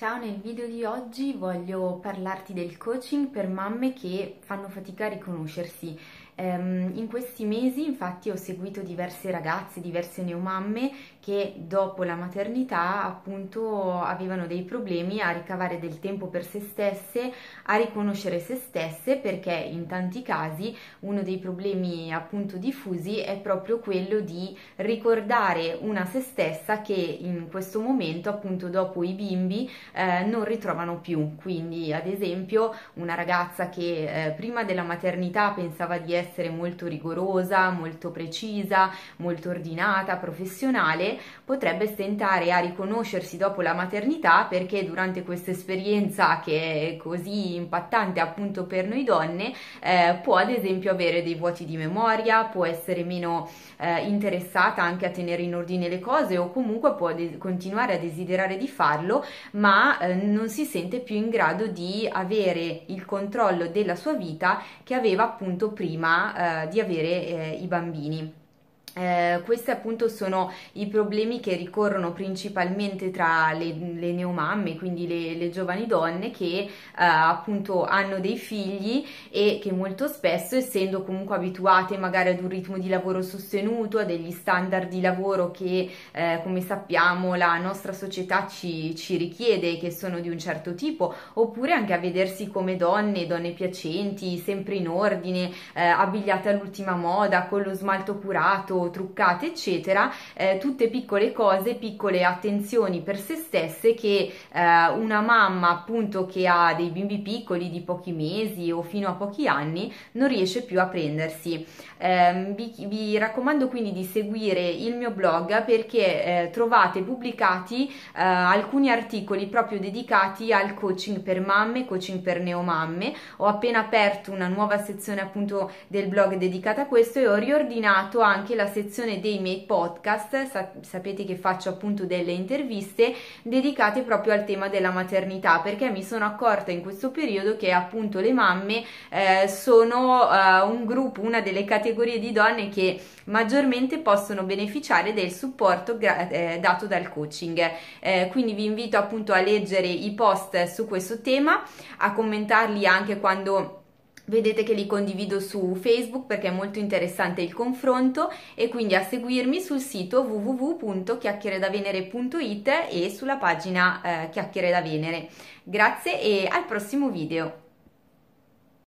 Ciao, nel video di oggi voglio parlarti del coaching per mamme che fanno fatica a riconoscersi. Um, in questi mesi infatti ho seguito diverse ragazze, diverse neomamme che dopo la maternità appunto avevano dei problemi a ricavare del tempo per se stesse, a riconoscere se stesse perché in tanti casi uno dei problemi appunto diffusi è proprio quello di ricordare una se stessa che in questo momento appunto dopo i bimbi eh, non ritrovano più. Quindi ad esempio una ragazza che eh, prima della maternità pensava di essere essere molto rigorosa, molto precisa, molto ordinata, professionale, potrebbe stentare a riconoscersi dopo la maternità perché durante questa esperienza che è così impattante appunto per noi donne eh, può ad esempio avere dei vuoti di memoria, può essere meno eh, interessata anche a tenere in ordine le cose o comunque può continuare a desiderare di farlo ma eh, non si sente più in grado di avere il controllo della sua vita che aveva appunto prima eh, di avere eh, i bambini. Eh, questi appunto sono i problemi che ricorrono principalmente tra le, le neomamme, quindi le, le, giovani donne che eh, appunto hanno dei figli e che molto spesso, essendo comunque abituate magari ad un ritmo di lavoro sostenuto, a degli standard di lavoro che eh, come sappiamo la nostra società ci, ci, richiede, che sono di un certo tipo, oppure anche a vedersi come donne, donne piacenti, sempre in ordine, eh, abbigliate all'ultima moda, con lo smalto curato truccate, eccetera, eh, tutte piccole cose, piccole attenzioni per se stesse che eh, una mamma appunto che ha dei bimbi piccoli di pochi mesi o fino a pochi anni non riesce più a prendersi. Eh, vi, vi, raccomando quindi di seguire il mio blog perché eh, trovate pubblicati eh, alcuni articoli proprio dedicati al coaching per mamme, coaching per neomamme. Ho appena aperto una nuova sezione appunto del blog dedicata a questo e ho riordinato anche la sezione dei miei podcast, Sa- sapete che faccio appunto delle interviste dedicate proprio al tema della maternità, perché mi sono accorta in questo periodo che appunto le mamme eh, sono eh, un gruppo, una delle categorie di donne che maggiormente possono beneficiare del supporto eh, dato dal coaching. Eh, quindi vi invito appunto a leggere i post su questo tema, a commentarli anche quando Vedete che li condivido su Facebook perché è molto interessante il confronto e quindi a seguirmi sul sito www.chiacchieredavenere.it e sulla pagina eh, Chiacchiere da Venere. Grazie e al prossimo video!